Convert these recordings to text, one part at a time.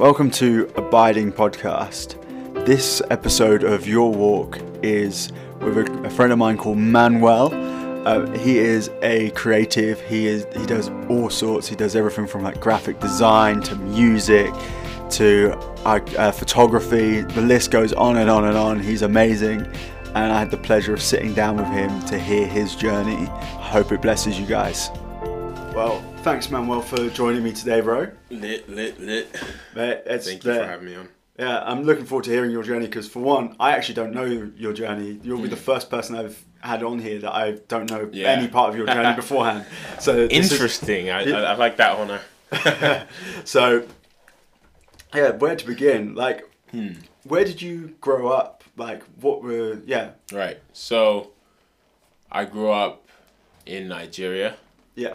Welcome to Abiding Podcast. This episode of Your Walk is with a, a friend of mine called Manuel. Uh, he is a creative. He is he does all sorts. He does everything from like graphic design to music to uh, photography. The list goes on and on and on. He's amazing, and I had the pleasure of sitting down with him to hear his journey. I hope it blesses you guys. Well, thanks Manuel for joining me today, bro. Lit, lit, lit. Mate, Thank you the- for having me on. Yeah, I'm looking forward to hearing your journey because, for one, I actually don't know your journey. You'll be the first person I've had on here that I don't know Hmm. Yeah. any part of your journey beforehand. So this is- Interesting. I, I, I like that honor. so, yeah, where to begin? Like, Hmm. where did you grow up? Like, what were yeah, Right. So, I grew up in Nigeria. yeah,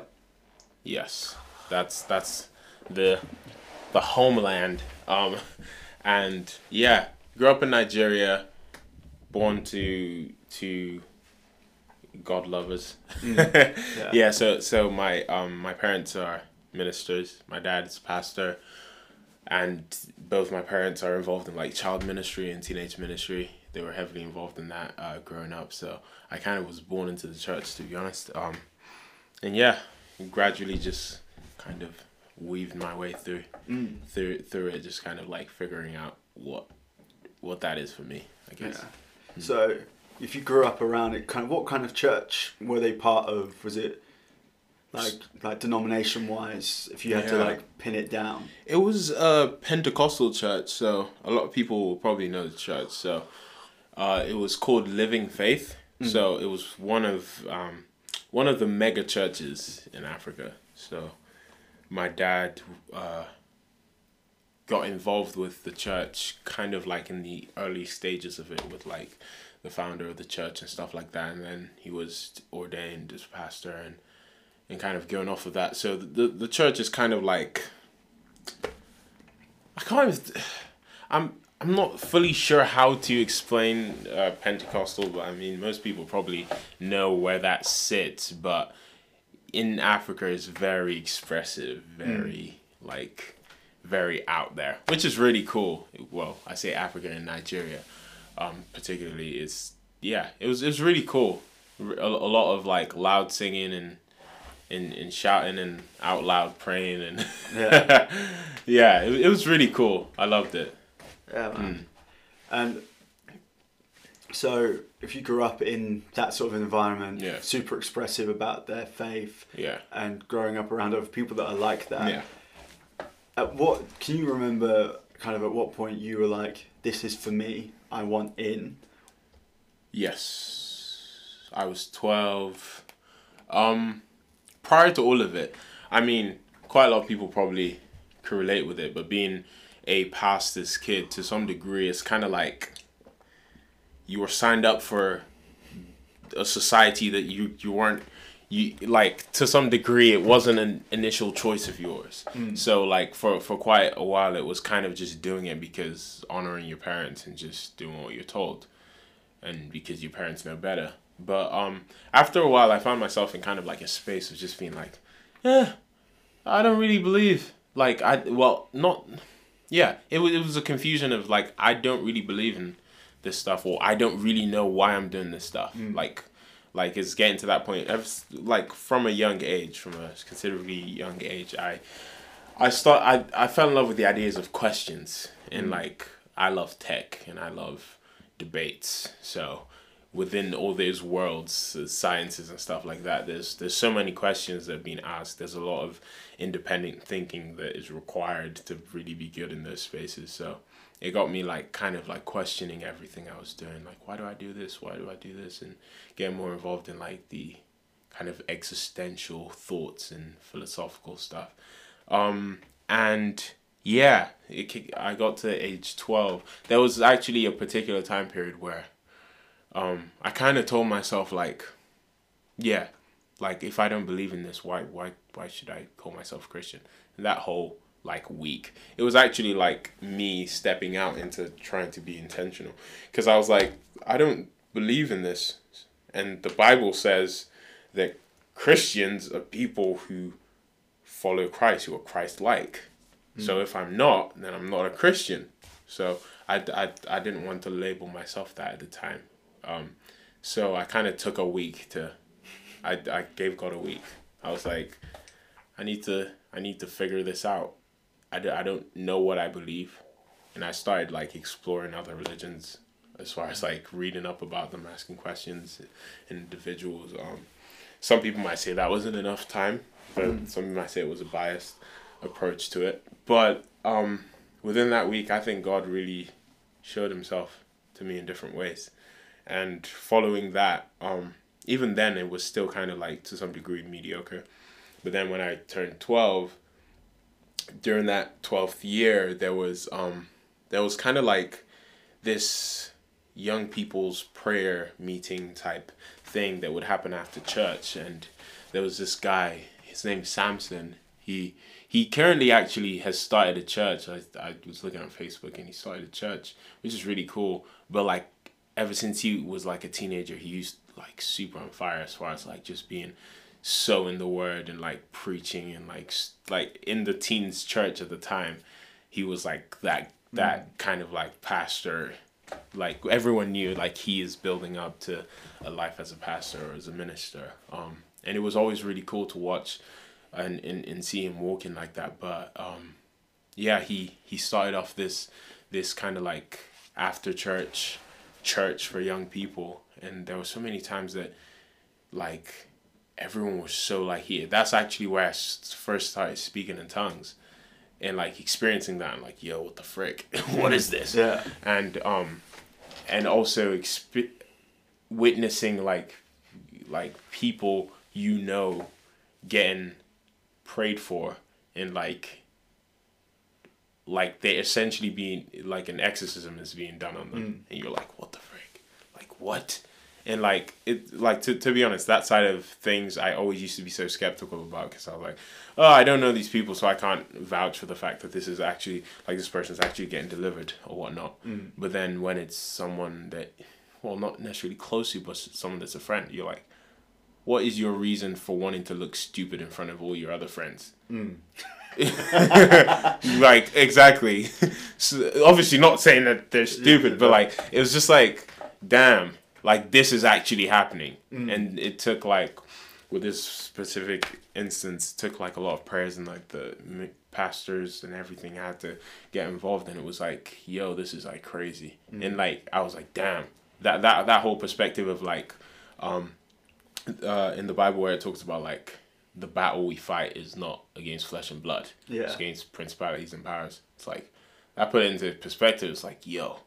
Yes, that's that's the the homeland. Um, and yeah, grew up in Nigeria, born to to God lovers. yeah. So so my um my parents are ministers. My dad's pastor, and both my parents are involved in like child ministry and teenage ministry. They were heavily involved in that uh, growing up. So I kind of was born into the church, to be honest. Um, and yeah, gradually just kind of weaved my way through Mm. through through it, just kind of like figuring out what what that is for me. I guess. yeah. So, if you grew up around it, kind of what kind of church were they part of? Was it like like denomination wise? If you had to like pin it down, It was a Pentecostal church, so a lot of people will probably know the church. So uh, it was called Living Faith. So it was one of um, one of the mega churches in Africa. So my dad uh, got involved with the church kind of like in the early stages of it with like the founder of the church and stuff like that and then he was ordained as pastor and and kind of going off of that so the the, the church is kind of like I can't even, I'm I'm not fully sure how to explain uh, Pentecostal but I mean most people probably know where that sits but in Africa it's very expressive very like very out there which is really cool. Well I say Africa and Nigeria um particularly is yeah it was it was really cool. A lot of like loud singing and and, and shouting and out loud praying and Yeah. yeah it, it was really cool. I loved it Yeah, man. And so, if you grew up in that sort of environment, Yeah. super expressive about their faith, yeah and growing up around other people that are like that, yeah at what can you remember? Kind of at what point you were like, "This is for me. I want in." Yes. I was 12. Um prior to all of it, I mean, quite a lot of people probably could relate with it, but being a pastor's kid to some degree, it's kind of like you were signed up for a society that you you weren't you like to some degree it wasn't an initial choice of yours so like for for quite a while it was kind of just doing it because honoring your parents and just doing what you're told and because your parents know better. But um, after a while, I found myself in kind of like a space of just being like, yeah, I don't really believe. Like I well, not yeah. It was it was a confusion of like I don't really believe in this stuff, or I don't really know why I'm doing this stuff. Mm. Like like it's getting to that point. I've, like from a young age, from a considerably young age, I I start I, I fell in love with the ideas of questions and mm. like I love tech and I love debates. So within all those worlds, sciences and stuff like that, there's there's so many questions that have been asked. There's a lot of independent thinking that is required to really be good in those spaces. So it got me like kind of like questioning everything I was doing. Like why do I do this? Why do I do this? And getting more involved in like the kind of existential thoughts and philosophical stuff. Um, and yeah, it, I got to age 12. There was actually a particular time period where um, I kind of told myself, like, yeah, like if I don't believe in this, why, why, why should I call myself Christian? And that whole like week, it was actually like me stepping out into trying to be intentional because I was like, I don't believe in this. And the Bible says that Christians are people who follow Christ, who are Christ like. So if I'm not, then I'm not a Christian. So I, I, I didn't want to label myself that at the time. Um, so I kind of took a week to, I, I gave God a week. I was like, I need to I need to figure this out. I, do, I don't know what I believe, and I started like exploring other religions as far as like reading up about them, asking questions, individuals. Um, some people might say that wasn't enough time, but some people might say it was a biased approach to it. But um, within that week, I think God really showed Himself to me in different ways, and following that, um, even then it was still kind of like to some degree mediocre. But then when I turned twelve, during that twelfth year, there was um, there was kind of like this young people's prayer meeting type thing that would happen after church. And there was this guy his name's samson. He he currently actually has started a church. I, I was looking on facebook and he started a church which is really cool. But like ever since he was like a teenager he used like super on fire as far as like just being so in the word and like preaching and like like in the teens church at the time he was like that that kind of like pastor. Like everyone knew like he is building up to a life as a pastor or as a minister. Um and it was always really cool to watch and and, and see him walking like that. But um yeah he he started off this this kind of like after church church for young people. And there were so many times that like everyone was so like here that's actually where I first started speaking in tongues and like experiencing that. And like yo what the frick? What is this? Yeah. and um and also exp- witnessing like like people you know getting prayed for and like like they essentially being like an exorcism is being done on them. And you're like what the frick? Like what and like it like to, to be honest that side of things i always used to be so skeptical about because i was like oh i don't know these people so i can't vouch for the fact that this is actually like this person's actually getting delivered or whatnot. Mm. But then when it's someone that well not necessarily close to but someone that's a friend you're like what is your reason for wanting to look stupid in front of all your other friends? Mm. Like exactly. So, obviously not saying that they're stupid but like it was just like damn like this is actually happening. And it took like with this specific instance took like a lot of prayers and like the pastors and everything had to get involved. And it was like yo this is like crazy. And like i was like damn. That that that whole perspective of like um uh in the bible where it talks about like the battle we fight is not against flesh and blood. Yeah. it's against principalities and powers. It's like I put it into perspective. It's like yo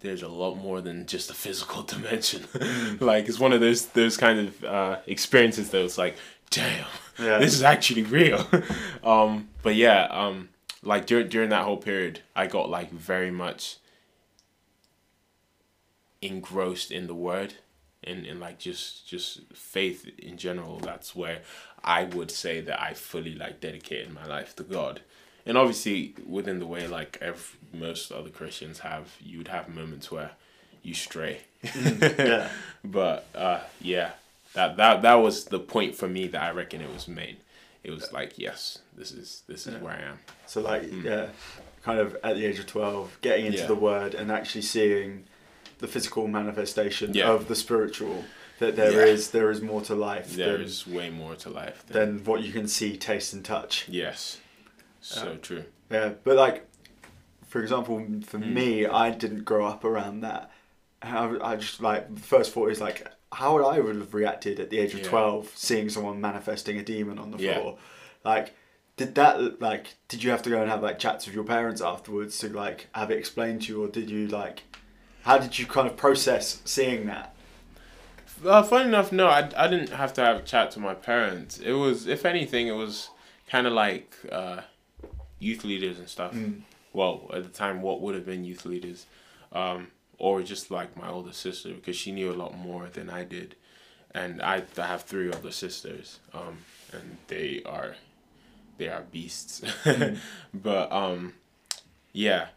there's a lot more than just a physical dimension. like it's one of those those kind of uh, experiences that was like, damn, Yeah. this is actually real. um, but yeah, um, like during during that whole period, I got like very much engrossed in the word and, and like just just faith in general that's where i would say that i fully like dedicated my life to god and obviously within the way like ev- most other christians have you would have moments where you stray yeah. but uh yeah that that that was the point for me that i reckon it was made it was like yes this is this is where i am So like yeah, kind of at the age of twelve, getting into Mm. Yeah. the word and actually seeing the physical manifestation Yeah. of the spiritual. That there is Yeah. there is more to life There than, is way more to life than, than what you can see, taste, and touch. yes so true Yeah, but like, for example, for Mm. me, I didn't grow up around that. I, I just like the first thought is like, how would I would have reacted at the age of Yeah. twelve, seeing someone manifesting a demon on the Yeah. floor? Like, did that like? Did you have to go and have like chats with your parents afterwards to like have it explained to you, or did you like? How did you kind of process seeing that? Uh, funny enough, no, I, I didn't have to have a chat to my parents. It was, if anything, it was kind of like uh, youth leaders and stuff. Well, at the time, what would have been youth leaders, um, or just like my older sister because she knew a lot more than I did, and I, I have three older sisters, um, and they are, they are beasts, but um, yeah,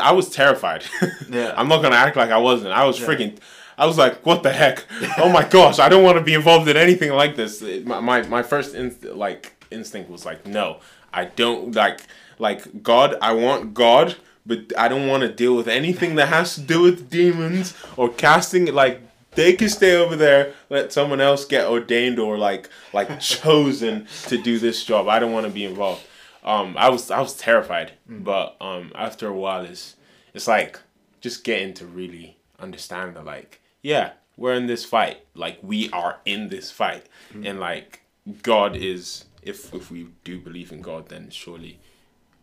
I was terrified. Yeah. I'm not gonna act like I wasn't. I was Yeah. freaking. I was like, "What the heck? Oh my gosh! I don't want to be involved in anything like this." It- my my, my first inst- like instinct was like, "No, I don't like like God. I want God, but I don't want to deal with anything that has to do with demons or casting. Like they can stay over there. Let someone else get ordained or like like chosen to do this job. I don't want to be involved. Um, I was I was terrified, but um, after a while, it's it's like just getting to really understand that like yeah, we're in this fight. Like we are in this fight, and like God is. If if we do believe in God, then surely,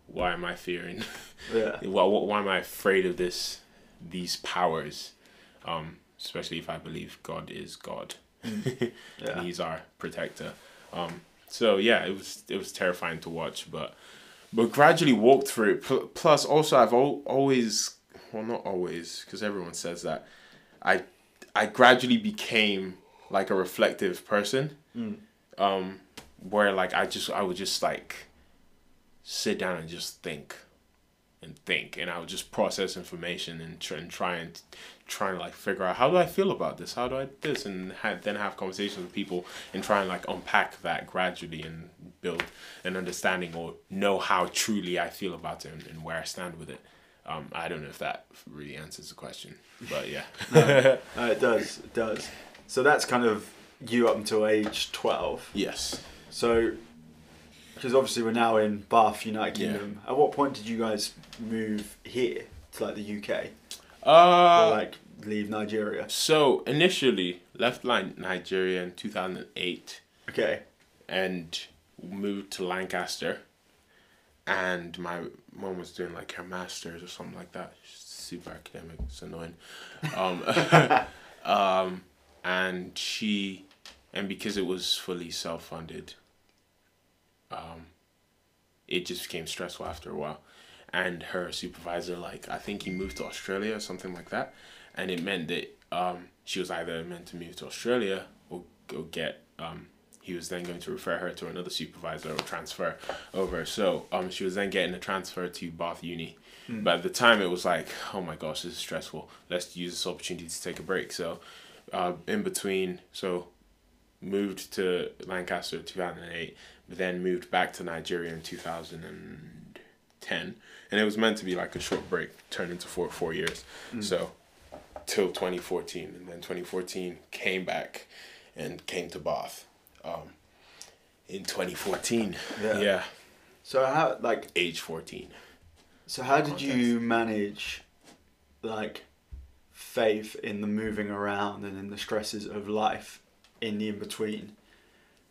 why am I fearing? Yeah. why, why am I afraid of this these powers? Um, especially if I believe God is God, Yeah. and He's our protector. Um, so yeah, it was it was terrifying to watch, but but gradually walked through it. Pl- Plus, also I've al- always well not always because everyone says that I I gradually became like a reflective person. Um, where like I just I would just like sit down and just think and think and I would just process information and try and try and try and like figure out how do I feel about this how do I this and then have conversations with people and try and like unpack that gradually and build an understanding or know how truly I feel about it and, and where I stand with it um, I don't know if that really answers the question but yeah Uh, it does. It does. So that's kind of you up until age twelve. yes So, because obviously we're now in Bath, United. Kingdom. At what point did you guys move here to like the UK uh, or like leave Nigeria? so initially left like Nigeria in 2008 Okay. and moved to Lancaster. And my mom was doing like her masters or something like that. She's super academic. It's annoying. Um, um, and she, and because it was fully self funded, um, it just became stressful after a while. And her supervisor, like, I think he moved to Australia or something like that. And it meant that um, she was either meant to move to Australia or go get um, he was then going to refer her to another supervisor or transfer over. So um, she was then getting a transfer to Bath Uni. But at the time, it was like, oh my gosh, this is stressful. Let's use this opportunity to take a break. So uh, in between, so moved to Lancaster 2008, but then moved back to Nigeria in 2010. And it was meant to be like a short break, turned into four, four years. So till 2014. And then 2014 came back and came to Bath um, in 2014. Yeah. yeah. So how like Age 14. so how did you manage like faith in the moving around and in the stresses of life in the in between?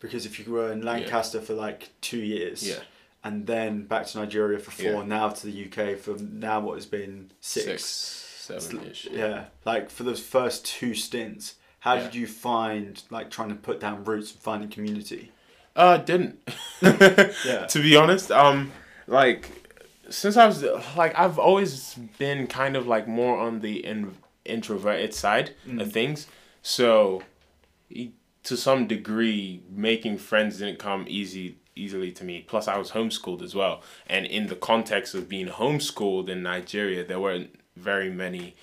Because if you were in Lancaster for like two years, Yeah. and then back to Nigeria for four, Yeah. now to the UK for now what has been six. Six, seven ish. Yeah, like for those first two stints, how Yeah. did you find like trying to put down roots and finding community? Uh, didn't. Yeah. To be honest, um, like since I was like I've always been kind of like more on the in, introverted side of things, so to some degree, making friends didn't come easy easily to me. Plus, I was homeschooled as well, and in the context of being homeschooled in Nigeria, there weren't very many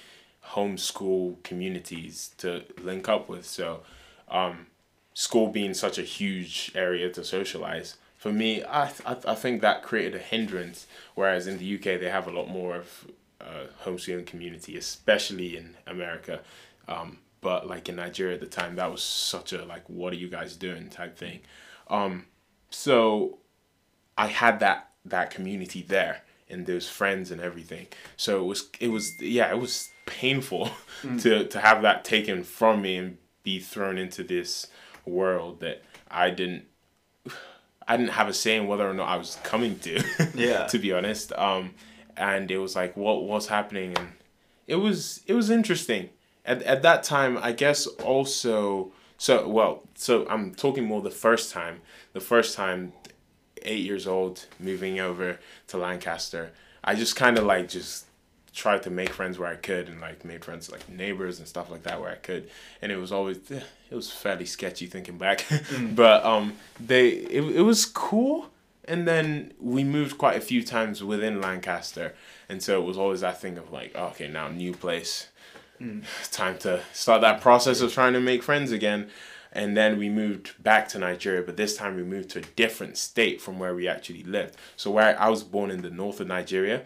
homeschool communities to link up with. So, um, school being such a huge area to socialize for me I, I, I think that created a hindrance whereas in the uk they have a lot more of uh, homeschooling community especially in america um, but like in nigeria at the time that was such a like what are you guys doing type thing um, so i had that that community there and those friends and everything so it was it was yeah it was painful to to have that taken from me and be thrown into this world that I didn't I didn't have a say in whether or not I was coming to. Yeah. to be honest. Um and it was like what what's happening and it was it was interesting. At at that time I guess also so well so I'm talking more the first time. The first time 8 years old moving over to Lancaster. I just kind of like just tried to make friends where I could and like made friends like neighbors and stuff like that where I could and it was always eh, it was fairly sketchy thinking back but um they it, it was cool and then we moved quite a few times within Lancaster and so it was always that thing of like okay now new place time to start that process of trying to make friends again and then we moved back to Nigeria, but this time we moved to a different state from where we actually lived. So where I was born in the north of Nigeria,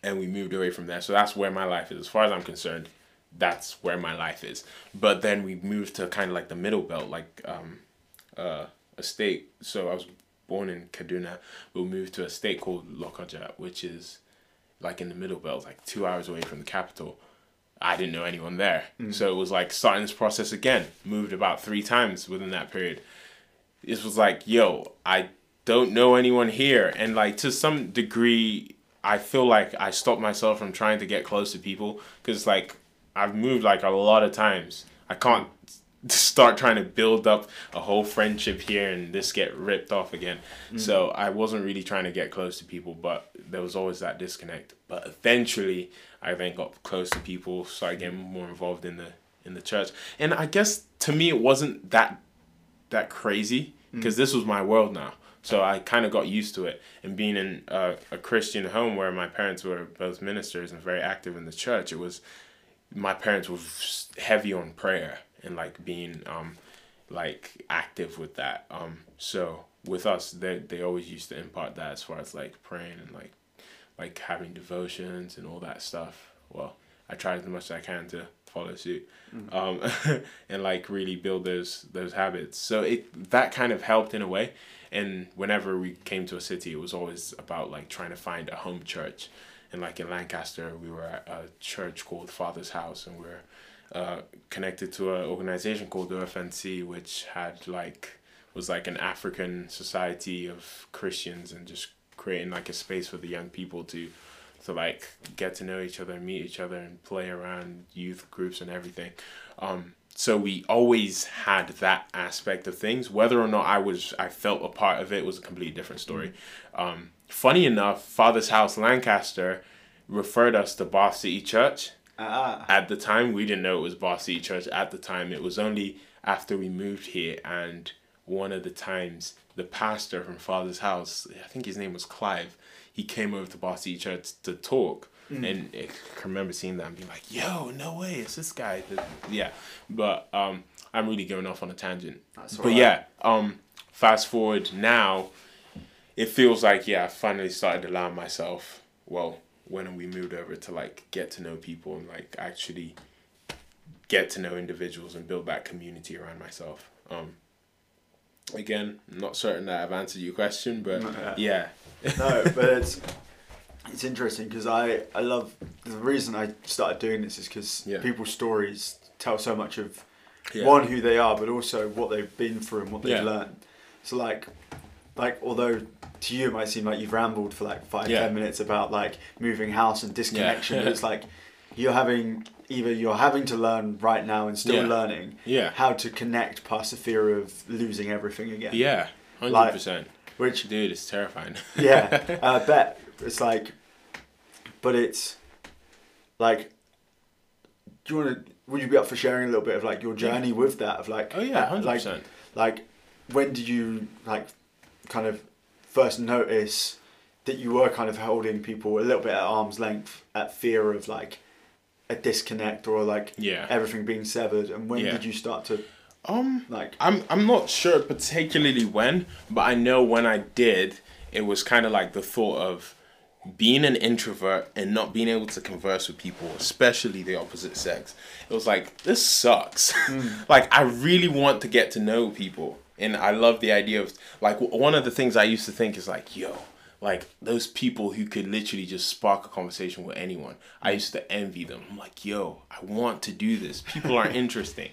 and we moved away from there. So that's where my life is. As far as I'm concerned, that's where my life is. But then we moved to kind of like the middle belt, like um, uh, a state. So I was born in Kaduna. We moved to a state called Lokoja, which is like in the middle belt, like two hours away from the capital. I didn't know anyone there. Mm. So it was like starting this process again. Moved about three times within that period. It was like, yo, I don't know anyone here. And like to some degree, I feel like I stopped myself from trying to get close to people because like I've moved like a lot of times. I can't start trying to build up a whole friendship here and this get ripped off again. Mm. So I wasn't really trying to get close to people, but there was always that disconnect. But eventually, I then got close to people, started getting more involved in the in the church, and I guess to me it wasn't that that crazy because mm. this was my world now. So I kind of got used to it, and being in a, a Christian home where my parents were both ministers and very active in the church, it was my parents were heavy on prayer and like being um like active with that. Um so with us they they always used to impart that as far as like praying and like like having devotions and all that stuff. Well, I try as much as I can to follow suit. Mm-hmm. Um and like really build those those habits. So it that kind of helped in a way. And whenever we came to a city it was always about like trying to find a home church. And like in Lancaster, we were at a church called Father's House, and we we're uh, connected to an organization called the FNC, which had like was like an African society of Christians and just creating like a space for the young people to to like get to know each other and meet each other and play around youth groups and everything. Um, so we always had that aspect of things. Whether or not I was I felt a part of it was a completely different story. Um, funny enough, Father's House Lancaster referred us to Bath City Church Ah. At the time, we didn't know it was Bath City Church. At the time, it was only after we moved here, and one of the times, the pastor from Father's House, I think his name was Clive, he came over to Bath City Church to talk. Mm. And I can remember seeing that and being like, "Yo, no way, it's this guy." Yeah, but um, I'm really going off on a tangent. That's but right. yeah, um, fast forward now, it feels like yeah, I finally started allowing myself. Well, when we moved over to like get to know people and like actually get to know individuals and build that community around myself. Um, again, not certain that I've answered your question, but yeah. no, but it's it's interesting because I I love the reason I started doing this is because yeah. people's stories tell so much of yeah. one who they are, but also what they've been through and what they've yeah. learned. So like like although to you it might seem like you've rambled for like five yeah. ten minutes about like moving house and disconnection, yeah. but it's like you're having either you're having to learn right now and still yeah. learning yeah how to connect past the fear of losing everything again. Yeah, hundred like, percent. Which dude, it's terrifying. yeah, I bet it's like, but it's like, do you want to? Would you be up for sharing a little bit of like your journey with that? Of like, oh yeah, hundred percent. Like, like, when did you like, kind of first notice that you were kind of holding people a little bit at arm's length at fear of like a disconnect or like yeah. everything being severed and when yeah. did you start to um like I'm I'm not sure particularly when but I know when I did it was kind of like the thought of being an introvert and not being able to converse with people, especially the opposite sex, it was like, this sucks. Mm. like, I really want to get to know people and I love the idea of like one of the things I used to think is like, yo, like those people who could literally just spark a conversation with anyone. I used to envy them. I'm like, yo, I want to do this. People are interesting.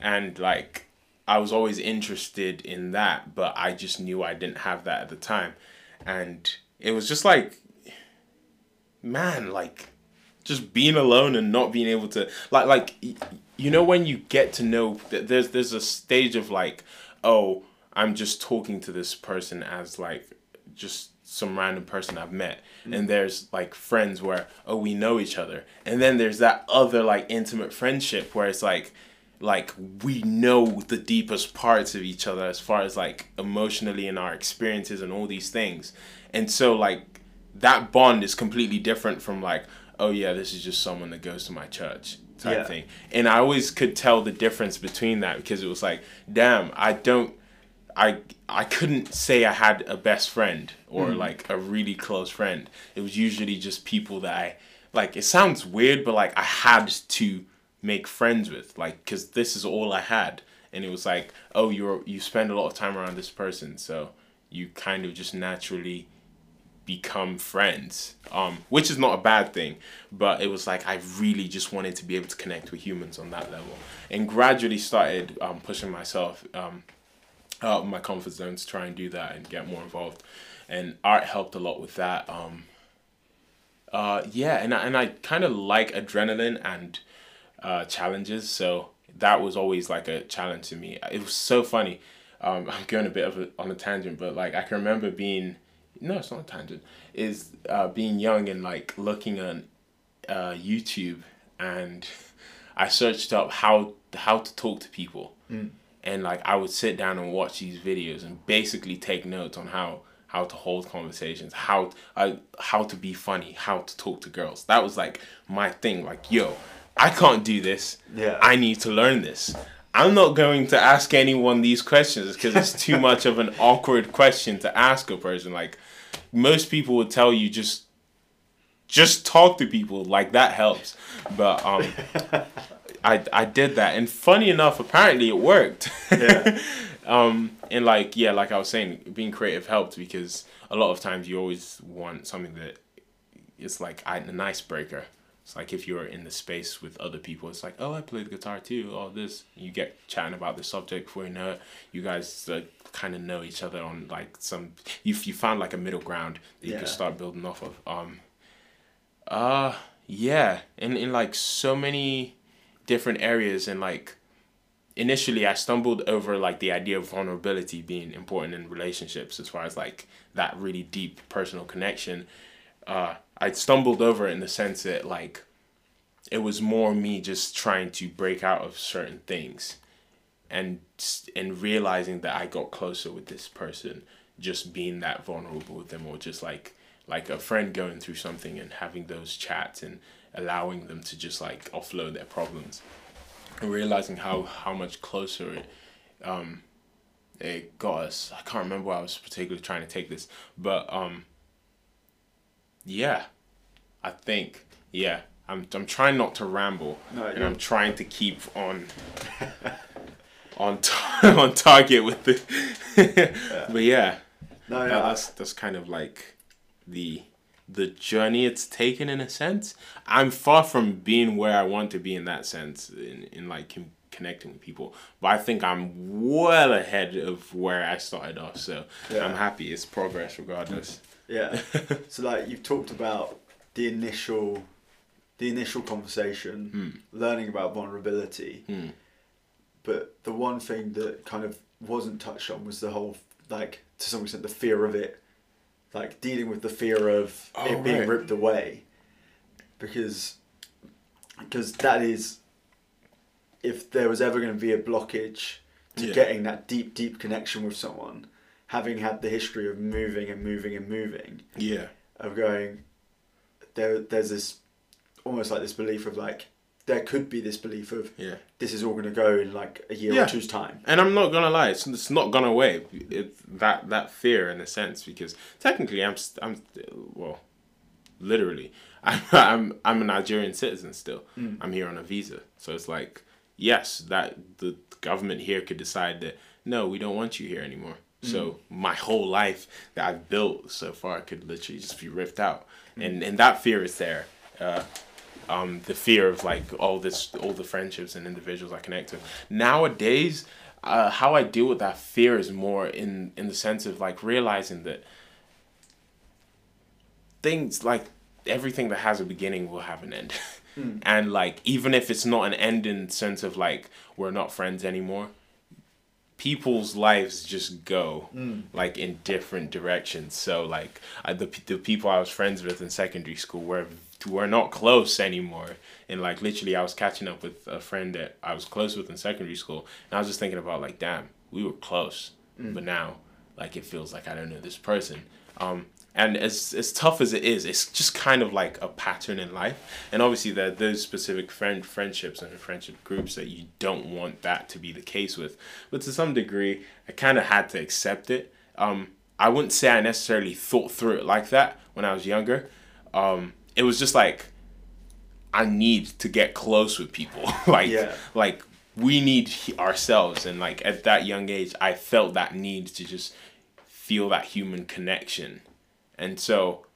And like I was always interested in that, but I just knew I didn't have that at the time. And it was just like man, like just being alone and not being able to like like you know when you get to know there's there's a stage of like oh, I'm just talking to this person as like just some random person I've met. Mm-hmm. And there's like friends where, oh, we know each other. And then there's that other like intimate friendship where it's like, like we know the deepest parts of each other as far as like emotionally and our experiences and all these things. And so like that bond is completely different from like, oh yeah, this is just someone that goes to my church. Type Yeah. thing. And I always could tell the difference between that because it was like, damn, I don't I I couldn't say I had a best friend or mm. like a really close friend. It was usually just people that I like. It sounds weird, but like I had to make friends with, like, because this is all I had, and it was like, oh, you're you spend a lot of time around this person, so you kind of just naturally become friends um which is not a bad thing but it was like i really just wanted to be able to connect with humans on that level. And gradually started um pushing myself um out of my comfort zone to try and do that and get more involved. And art helped a lot with that um uh yeah and I, and I kind of like adrenaline and uh challenges so that was always like a challenge to me. It was so funny um i'm going a bit of a, on a tangent but like i can remember being no it's not a tangent is uh being young and like looking on uh youtube and i searched up how how to talk to people and like I would sit down and watch these videos and basically take notes on how how to hold conversations, how uh, how to be funny, how to talk to girls. That was like my thing. Like, yo, I can't do this. Yeah. I need to learn this. I'm not going to ask anyone these questions because it's too much of an awkward question to ask a person. Like, most people would tell you just just talk to people. Like that helps. But um i i did that. And funny enough apparently it worked. Yeah. um and like yeah like i was saying being creative helped because a lot of times you always want something that is like an icebreaker it's like if you're in the space with other people it's like oh i play the guitar too oh this you get chatting about the subject before you know it you guys uh, kind of know each other on like some you, you found like a middle ground that you Yeah. can start building off of um uh yeah in in like so many different areas and like initially I stumbled over like the idea of vulnerability being important in relationships as far as like that really deep personal connection. Uh, I stumbled over it in the sense that like it was more me just trying to break out of certain things and and realizing that I got closer with this person just being that vulnerable with them or just like like a friend going through something and having those chats and allowing them to just like offload their problems. And realizing how how much closer it um it got us. I can't remember where i was particularly trying to take this but um yeah i think yeah i'm i'm trying not to ramble No, and i'm trying to keep on on tar- on target with the but yeah No, that- no, that's that's kind of like the the journey it's taken in a sense. I'm far from being where I want to be in that sense in in like con- connecting with people, but I think I'm well ahead of where I started off. So Yeah. I'm happy. It's progress regardless. Yeah. so like you've talked about the initial the initial conversation, learning about vulnerability. Hmm. But the one thing that kind of wasn't touched on was the whole like to some extent the fear of it. Like dealing with the fear of Oh, it being right. ripped away. Because because that is if there was ever going to be a blockage to Yeah. getting that deep deep connection with someone having had the history of moving and moving and moving Yeah. of going there there's this almost like this belief of like there could be this belief of Yeah. this is all going to go in like a year Yeah. or two's time And I'm not gonna lie, it's, it's not gone away. It's that that fear in a sense because technically I'm st- I'm well, literally I'm I'm I'm a Nigerian citizen still. Mm. I'm here on a visa, so it's like yes, that the government here could decide that no, we don't want you here anymore. So my whole life that I've built so far could literally just be ripped out, and and that fear is there. Uh, um, the fear of like all this, all the friendships and individuals I connect with. Nowadays, uh, how I deal with that fear is more in in the sense of like realizing that things like everything that has a beginning will have an end. and like even if it's not an end in sense of like we're not friends anymore, people's lives just go like in different directions. So like I, the the people I was friends with in secondary school were were not close anymore. And like literally, I was catching up with a friend that I was close with in secondary school, and I was just thinking about like, damn, we were close, but now like it feels like I don't know this person. Um, and as as tough as it is, it's just kind of like a pattern in life. And obviously, there are those specific friend friendships and friendship groups that you don't want that to be the case with. But to some degree, I kind of had to accept it. Um, I wouldn't say I necessarily thought through it like that when I was younger. Um, it was just like I need to get close with people. like Yeah. like we need ourselves and like at that young age I felt that need to just feel that human connection. And so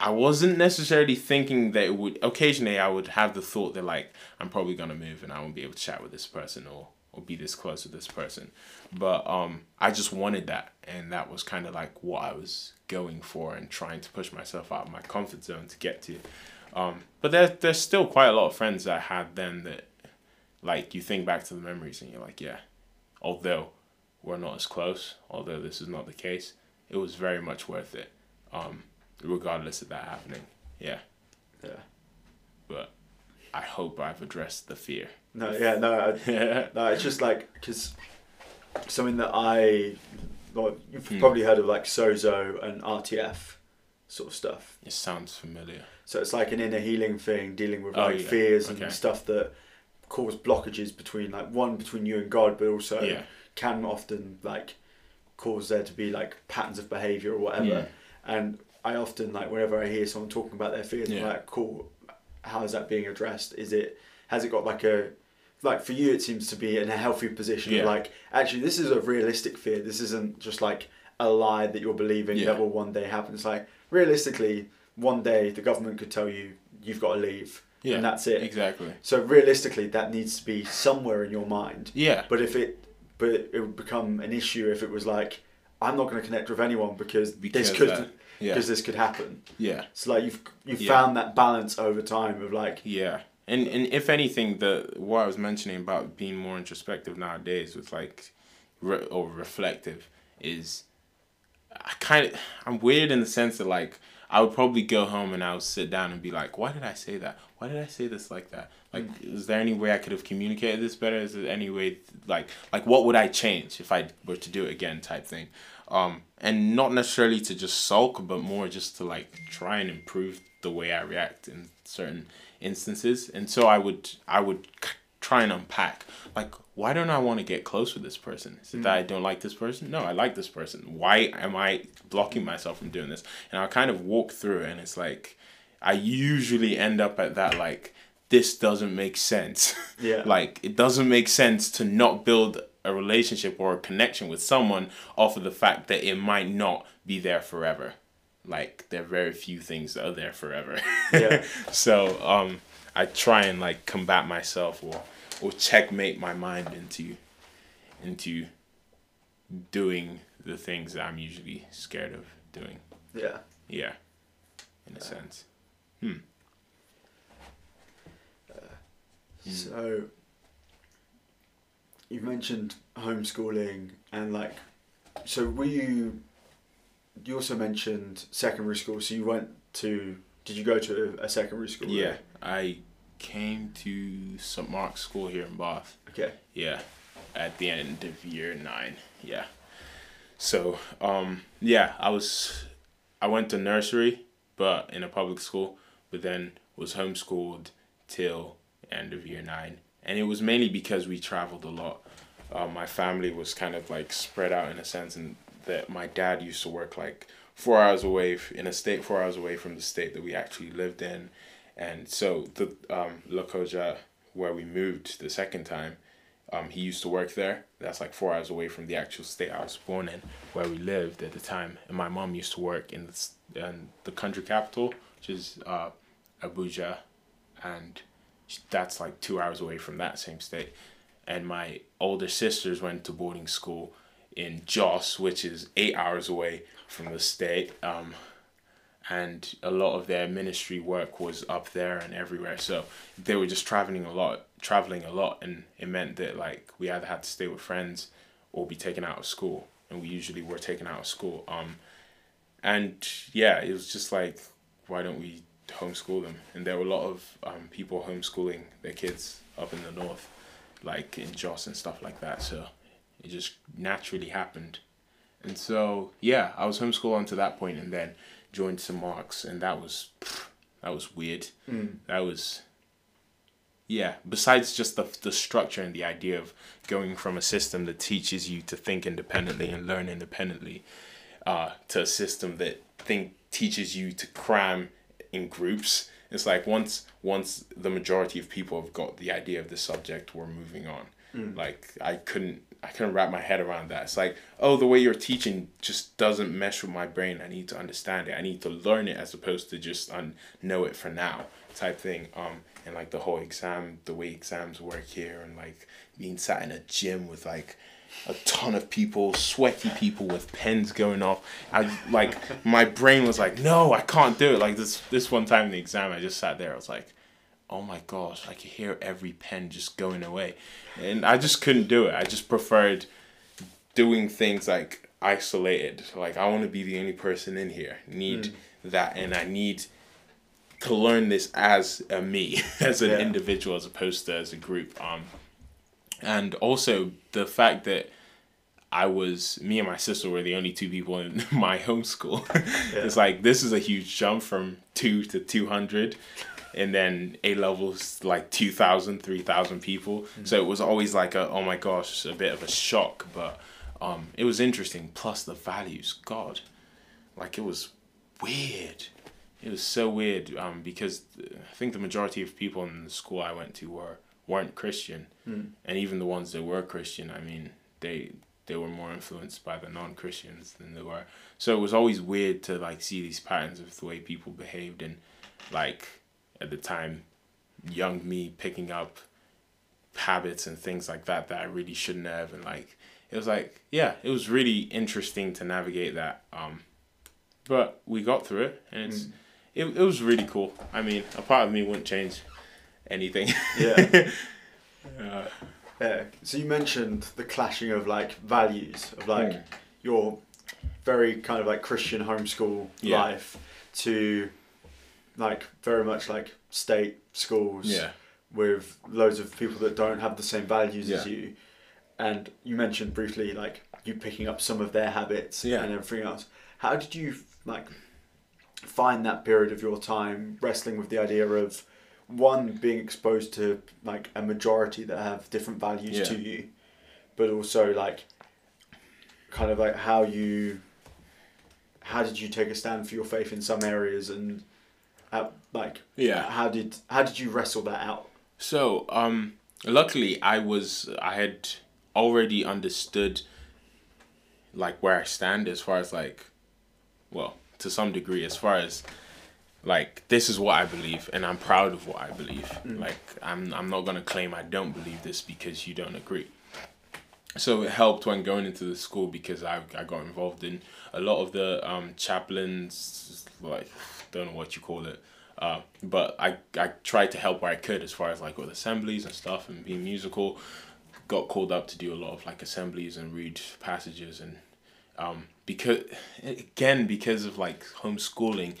I wasn't necessarily thinking that it would occasionally I would have the thought that like I'm probably gonna move and I won't be able to chat with this person or or be this close with this person. But um I just wanted that and that was kind of like what I was going for and trying to push myself out of my comfort zone to get to. Um but there there's still quite a lot of friends that I had then that like you think back to the memories and you're like, yeah, although we're not as close, although this is not the case, it was very much worth it. Um regardless of that happening. Yeah. Yeah. But I hope I've addressed the fear. No, yeah, no, I, yeah. no. It's just like because something that I, well, you've Hmm. probably heard of like Sozo and RTF sort of stuff. It sounds familiar. So it's like an inner healing thing, dealing with Oh, like yeah. fears Okay. and stuff that cause blockages between like one between you and God, but also Yeah. can often like cause there to be like patterns of behavior or whatever. Yeah. And I often like whenever I hear someone talking about their fears, I'm like, cool. How is that being addressed? Is it has it got like a like for you? It seems to be in a healthy position. Yeah. Like actually, this is a realistic fear. This isn't just like a lie that you're believing Yeah. that will one day happen. It's like realistically, one day the government could tell you you've got to leave, Yeah. and that's it. Exactly. So realistically, that needs to be somewhere in your mind. Yeah. But if it, but it would become an issue if it was like, I'm not going to connect with anyone because, Because this could, that- yeah. because this could happen. Yeah. So like you've you've Yeah. found that balance over time of like, Yeah. And and if anything, the what I was mentioning about being more introspective nowadays with like, re- or reflective, is, I kind of I'm weird in the sense that like I would probably go home and I would sit down and be like, why did I say that? Why did I say this like that? Like, is there any way I could have communicated this better? Is there any way like like what would I change if I were to do it again? Type thing. Um, and not necessarily to just sulk, but more just to like try and improve the way I react in certain instances. And so I would I would try and unpack like why don't I want to get close with this person? Is it that I don't like this person? No, I like this person. Why am I blocking myself from doing this? And I kind of walk through and it's like I usually end up at that like this doesn't make sense. Yeah. like it doesn't make sense to not build a relationship or a connection with someone off of the fact that it might not be there forever. Like there are very few things that are there forever. Yeah. so um I try and like combat myself or or checkmate my mind into into doing the things that I'm usually scared of doing. yeah, Yeah. In a sense. So you've mentioned homeschooling and like, so were you? You also mentioned secondary school. So you went to? Did you go to a secondary school? Yeah. I came to St. Mark's School here in Bath. Okay. Yeah, at the end of year nine. Yeah. So, um, yeah, I was, I went to nursery, but in a public school, but then was homeschooled till end of year nine, and it was mainly because we traveled a lot. Uh, my family was kind of like spread out in a sense, and that my dad used to work like four hours away in a state, four hours away from the state that we actually lived in, and so the um, Lokoja, where we moved the second time, um, he used to work there. That's like four hours away from the actual state I was born in, where we lived at the time. And my mom used to work in the, in the country capital, which is uh, Abuja, and that's like two hours away from that same state. And my older sisters went to boarding school in Jos, which is eight hours away from the state. Um, and a lot of their ministry work was up there and everywhere. So they were just traveling a lot, traveling a lot, and it meant that like we either had to stay with friends or be taken out of school, and we usually were taken out of school. Um, and yeah, it was just like, why don't we homeschool them? And there were a lot of um, people homeschooling their kids up in the north, like in Jos and stuff like that. So it just naturally happened, and so yeah, I was homeschooled until that point, and then joined St. Mark's, and that was that was weird. Mm. That was yeah. Besides just the the structure and the idea of going from a system that teaches you to think independently and learn independently, uh, to a system that think teaches you to cram in groups. It's like once once the majority of people have got the idea of the subject, we're moving on. Mm. Like I couldn't I couldn't wrap my head around that. It's like, oh, the way you're teaching just doesn't mesh with my brain. I need to understand it. I need to learn it as opposed to just un- know it for now type thing. Um, and like the whole exam, the way exams work here, and like being sat in a gym with like a ton of people, sweaty people with pens going off. I like my brain was like, no, I can't do it. Like this this one time in the exam, I just sat there. I was like, oh my gosh, I could hear every pen just going away, and I just couldn't do it. I just preferred doing things like isolated. Like I want to be the only person in here. Need that, and I need to learn this as a me, as an Yeah. individual, as opposed to as a group. Um, and also the fact that I was me and my sister were the only two people in my homeschool. it's like this is a huge jump from two to two hundred, and then A levels like 2,000, 3,000 people. So it was always like a oh my gosh, a bit of a shock, but um, it was interesting. Plus the values, God, like it was weird. It was so weird um, because I think the majority of people in the school I went to were weren't Christian, and even the ones that were Christian, I mean, they they were more influenced by the non Christians than they were. So it was always weird to like see these patterns of the way people behaved, and like at the time, young me picking up habits and things like that that I really shouldn't have, and like it was like yeah, it was really interesting to navigate that. Um, but we got through it, and it's it, it was really cool. I mean, a part of me wouldn't change anything. Yeah. Uh, Yeah. So you mentioned the clashing of like values of like Mm. your very kind of like Christian homeschool Yeah. life to like very much like state schools yeah. with loads of people that don't have the same values as you. And you mentioned briefly like you picking up some of their habits Yeah. and everything else. How did you like find that period of your time wrestling with the idea of one being exposed to like a majority that have different values Yeah. to you, but also like kind of like how you how did you take a stand for your faith in some areas and how, like Yeah. how did how did you wrestle that out? So, um, luckily, I was I had already understood like where I stand as far as like, well, to some degree, as far as like this is what I believe, and I'm proud of what I believe. Like, I'm I'm not gonna claim I don't believe this because you don't agree. So it helped when going into the school because I I got involved in a lot of the um chaplains like don't know what you call it. Uh, but I, I tried to help where I could as far as like with assemblies and stuff and being musical. Got called up to do a lot of like assemblies and read passages and um, because again because of like homeschooling,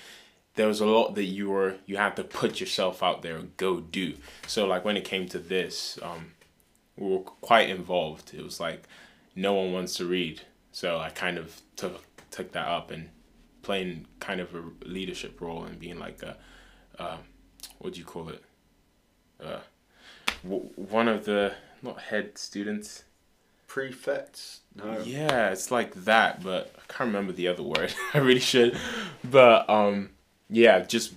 there was a lot that you were you had to put yourself out there and go do. So like when it came to this, um, we were quite involved. It was like no one wants to read, so I kind of took took that up and playing kind of a leadership role and being like a uh, what do you call it? Uh, w- one of the not head students. Prefects? No. Yeah, it's like that, but I can't remember the other word. I really should, but um, yeah, just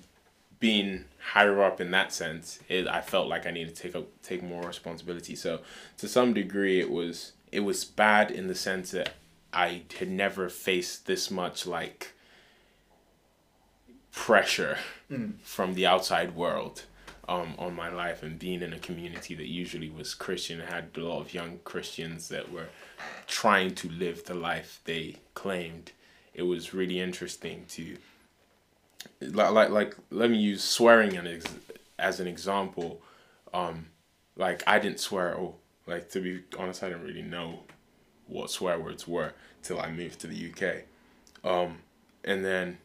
being higher up in that sense, it I felt like I needed to take up take more responsibility. So to some degree, it was it was bad in the sense that I had never faced this much like pressure from the outside world um, on my life and being in a community that usually was Christian had a lot of young Christians that were trying to live the life they claimed. It was really interesting to like like, like let me use swearing ex- as an example. Um, like I didn't swear. Oh, like to be honest, I didn't really know what swear words were till I moved to the UK. Um, and then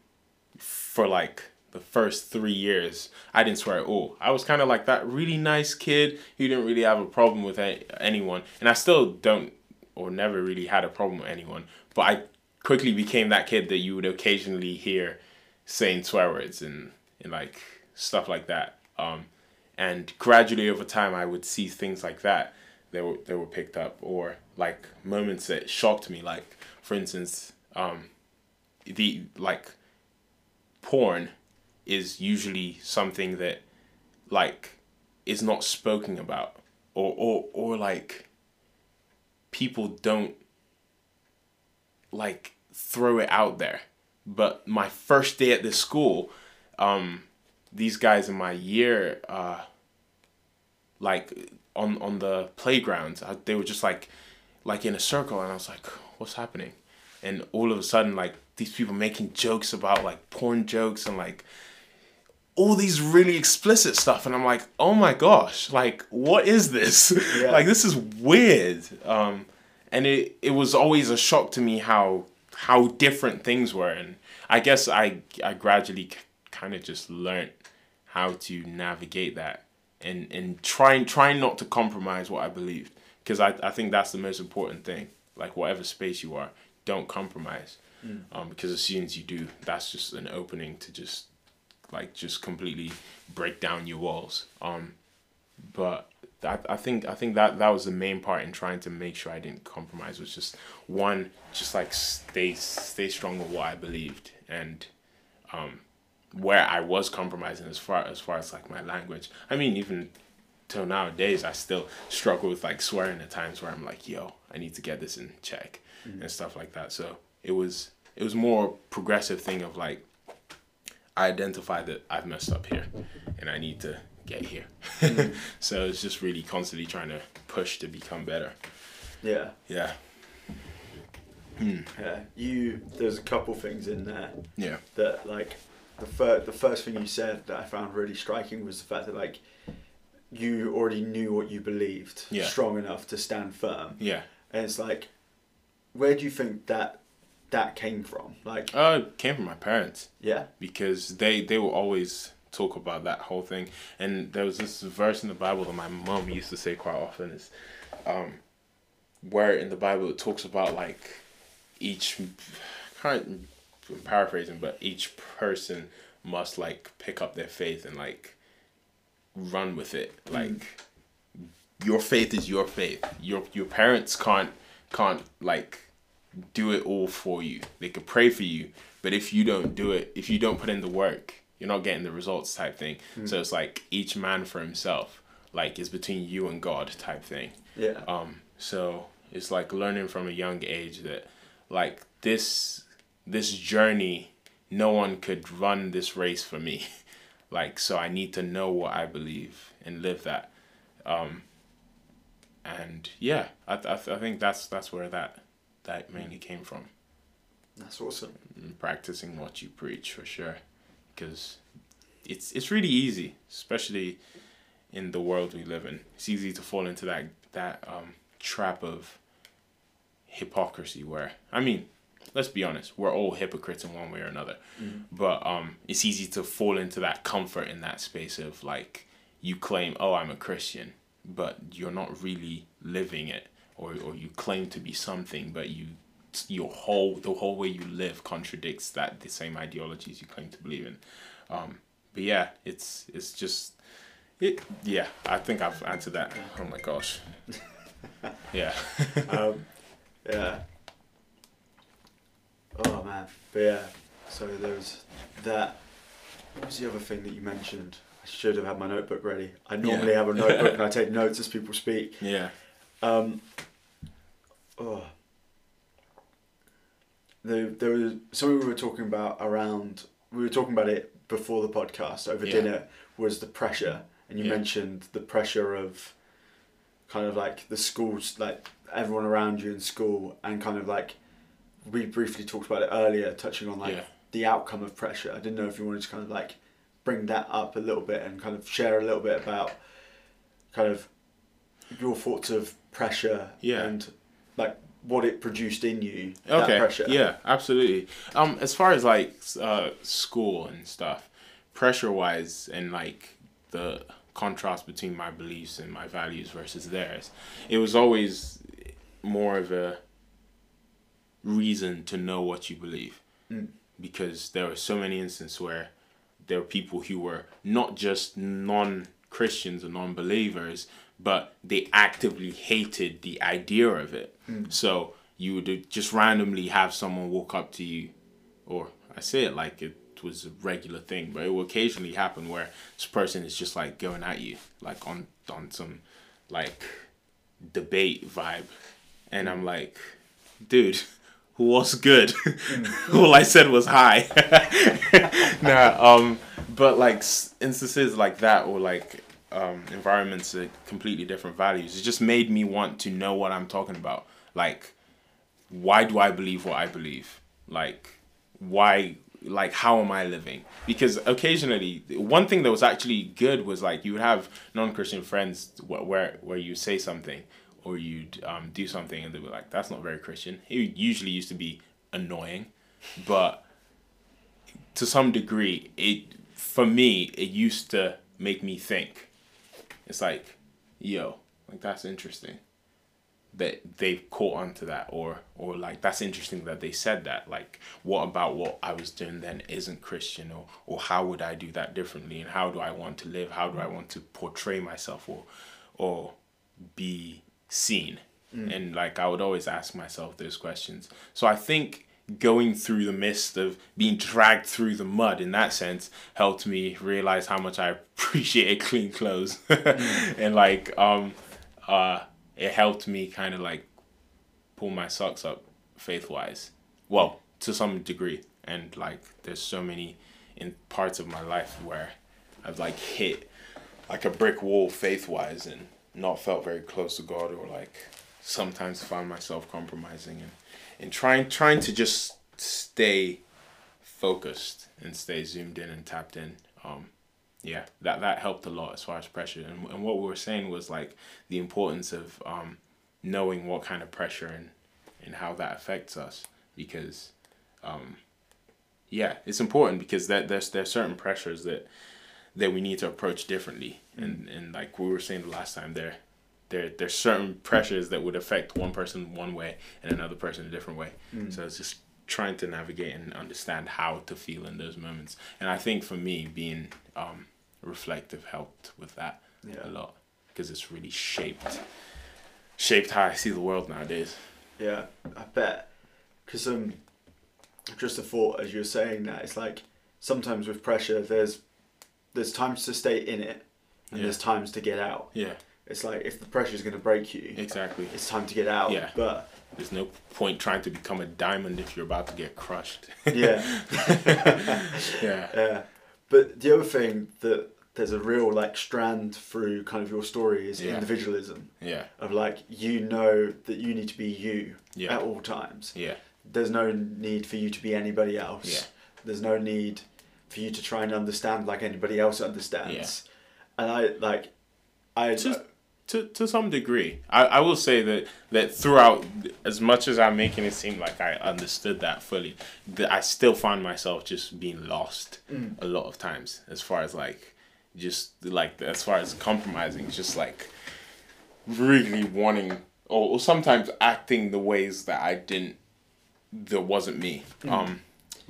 for like the first three years, I didn't swear at all. I was kind of like that really nice kid who didn't really have a problem with anyone, and I still don't or never really had a problem with anyone. But I quickly became that kid that you would occasionally hear saying swear words and, and like stuff like that. Um, and gradually over time, I would see things like that that were, that were picked up or like moments that shocked me. Like, for instance, um, the like porn is usually something that like is not spoken about or or or like people don't like throw it out there but my first day at this school um these guys in my year uh like on on the playground I, they were just like like in a circle and i was like what's happening? And all of a sudden like these people making jokes about like porn jokes and like all these really explicit stuff and i'm like oh my gosh like what is this? Yeah. like this is weird. Um and it it was always a shock to me how how different things were. And i guess i i gradually kind of just learned how to navigate that and and trying trying not to compromise what i believed. Because I, I think that's the most important thing. Like whatever space you are don't compromise. Um, because as soon as you do that's just an opening to just like just completely break down your walls. Um but I, I think I think that that was the main part in trying to make sure I didn't compromise was just one just like stay stay strong with what I believed and um where I was compromising as far as far as like my language. I mean even till nowadays I still struggle with like swearing at times where I'm like yo I need to get this in check and stuff like that. So it was it was more progressive thing of like I identify that I've messed up here and I need to get here. so it's just really constantly trying to push to become better. Yeah. Yeah. Yeah. You. There's a couple things in there Yeah. that like the fir- the first thing you said that I found really striking was the fact that like you already knew what you believed Yeah. strong enough to stand firm. Yeah. And it's like, where do you think that that came from? Like, Uh, it came from my parents yeah, because they they were always talk about that whole thing. And there was this verse in the Bible that my mom used to say quite often is, um, where in the Bible it talks about like each, kind I'm paraphrasing, but each person must like pick up their faith and like run with it. Like your faith is your faith. Your your parents can't can't like do it all for you. They could pray for you, but if you don't do it, if you don't put in the work, you're not getting the results type thing. So it's like each man for himself. Like it's between you and God type thing. yeah, Um, so it's like learning from a young age that like this this journey, no one could run this race for me. like so I need to know what I believe and live that. Um, and yeah, I, I, I think that's that's where that that mainly came from. that's awesome. Practicing what you preach for sure, because it's it's really easy, especially in the world we live in. It's easy to fall into that that um, trap of hypocrisy. Where I mean, let's be honest, we're all hypocrites in one way or another. But um, it's easy to fall into that comfort in that space of like you claim, oh, I'm a Christian, but you're not really living it, or or you claim to be something, but you your whole the whole way you live contradicts that the same ideologies you claim to believe in. Um, but yeah, it's it's just it. Yeah, I think I've answered that. Oh my gosh. Yeah. um, yeah. Oh man, but yeah. So there was that. What was the other thing that you mentioned? I should have had my notebook ready. I normally Yeah. have a notebook and I take notes as people speak. yeah. Um, oh. There, there was something we were talking about around. We were talking about it before the podcast over Yeah. dinner. Was the pressure, and you Yeah. mentioned the pressure of, kind of like the schools, like everyone around you in school, and kind of like, we briefly talked about it earlier, touching on like Yeah. the outcome of pressure. I didn't know if you wanted to kind of like bring that up a little bit and kind of share a little bit about, kind of, your thoughts of pressure Yeah. and like what it produced in you Okay. pressure Yeah, absolutely. Um, as far as like uh, school and stuff, pressure wise, and like the contrast between my beliefs and my values versus theirs, it was always more of a reason to know what you believe because there were so many instances where there were people who were not just non Christians or non believers, but they actively hated the idea of it. So you would just randomly have someone walk up to you, or I say it like it was a regular thing, but it will occasionally happen where this person is just like going at you, like on on some like debate vibe, and I'm like, dude, what's good? All I said was hi. nah, um, but like s- instances like that, or like um, environments that completely different values, it just made me want to know what I'm talking about. Like, why do I believe what I believe? Like, why? Like, how am I living? Because occasionally, one thing that was actually good was like you would have non-Christian friends wh- where where you say something or you'd um, do something and they were like, "That's not very Christian." It usually used to be annoying, but to some degree, it for me it used to make me think. It's like, yo, like that's interesting that they caught on to that or or like that's interesting that they said that. Like what about what i was doing then isn't christian or or how would i do that differently? And how do i want to live? How do i want to portray myself or or be seen? Mm. And like i would always ask myself those questions. So i think going through the mist of being dragged through the mud in that sense helped me realize how much i appreciated clean clothes and like um uh it helped me kind of like pull my socks up faith wise. Well, to some degree. And like there's so many in parts of my life where I've like hit like a brick wall faith wise and not felt very close to God or like sometimes found myself compromising and, and trying trying to just stay focused and stay zoomed in and tapped in. Um yeah, that that helped a lot as far as pressure. And, and what we were saying was like the importance of um, knowing what kind of pressure and, and how that affects us because um, yeah, it's important because that there's there's certain pressures that that we need to approach differently. And and like we were saying the last time there there there's certain pressures that would affect one person one way and another person a different way. So it's just trying to navigate and understand how to feel in those moments. And I think for me being um, reflective helped with that Yeah. a lot because it's really shaped shaped how I see the world nowadays. Yeah, I bet. Because um, just a thought as you were saying that it's like sometimes with pressure, there's there's times to stay in it, and Yeah. there's times to get out. Yeah, It's like if the pressure is going to break you, exactly. it's time to get out. Yeah. But There's no point trying to become a diamond if you're about to get crushed. yeah, yeah. yeah. But the other thing that there's a real like strand through kind of your story is Yeah. individualism Yeah. of like you know that you need to be you Yeah. at all times. Yeah. There's no need for you to be anybody else. Yeah. There's no need for you to try and understand like anybody else understands. Yeah. And I like I Just to to some degree, I, I will say that that throughout, as much as I'm making it seem like I understood that fully, that I still find myself just being lost a lot of times. As far as like, just like as far as compromising, just like really wanting or, or sometimes acting the ways that I didn't, that wasn't me. Um,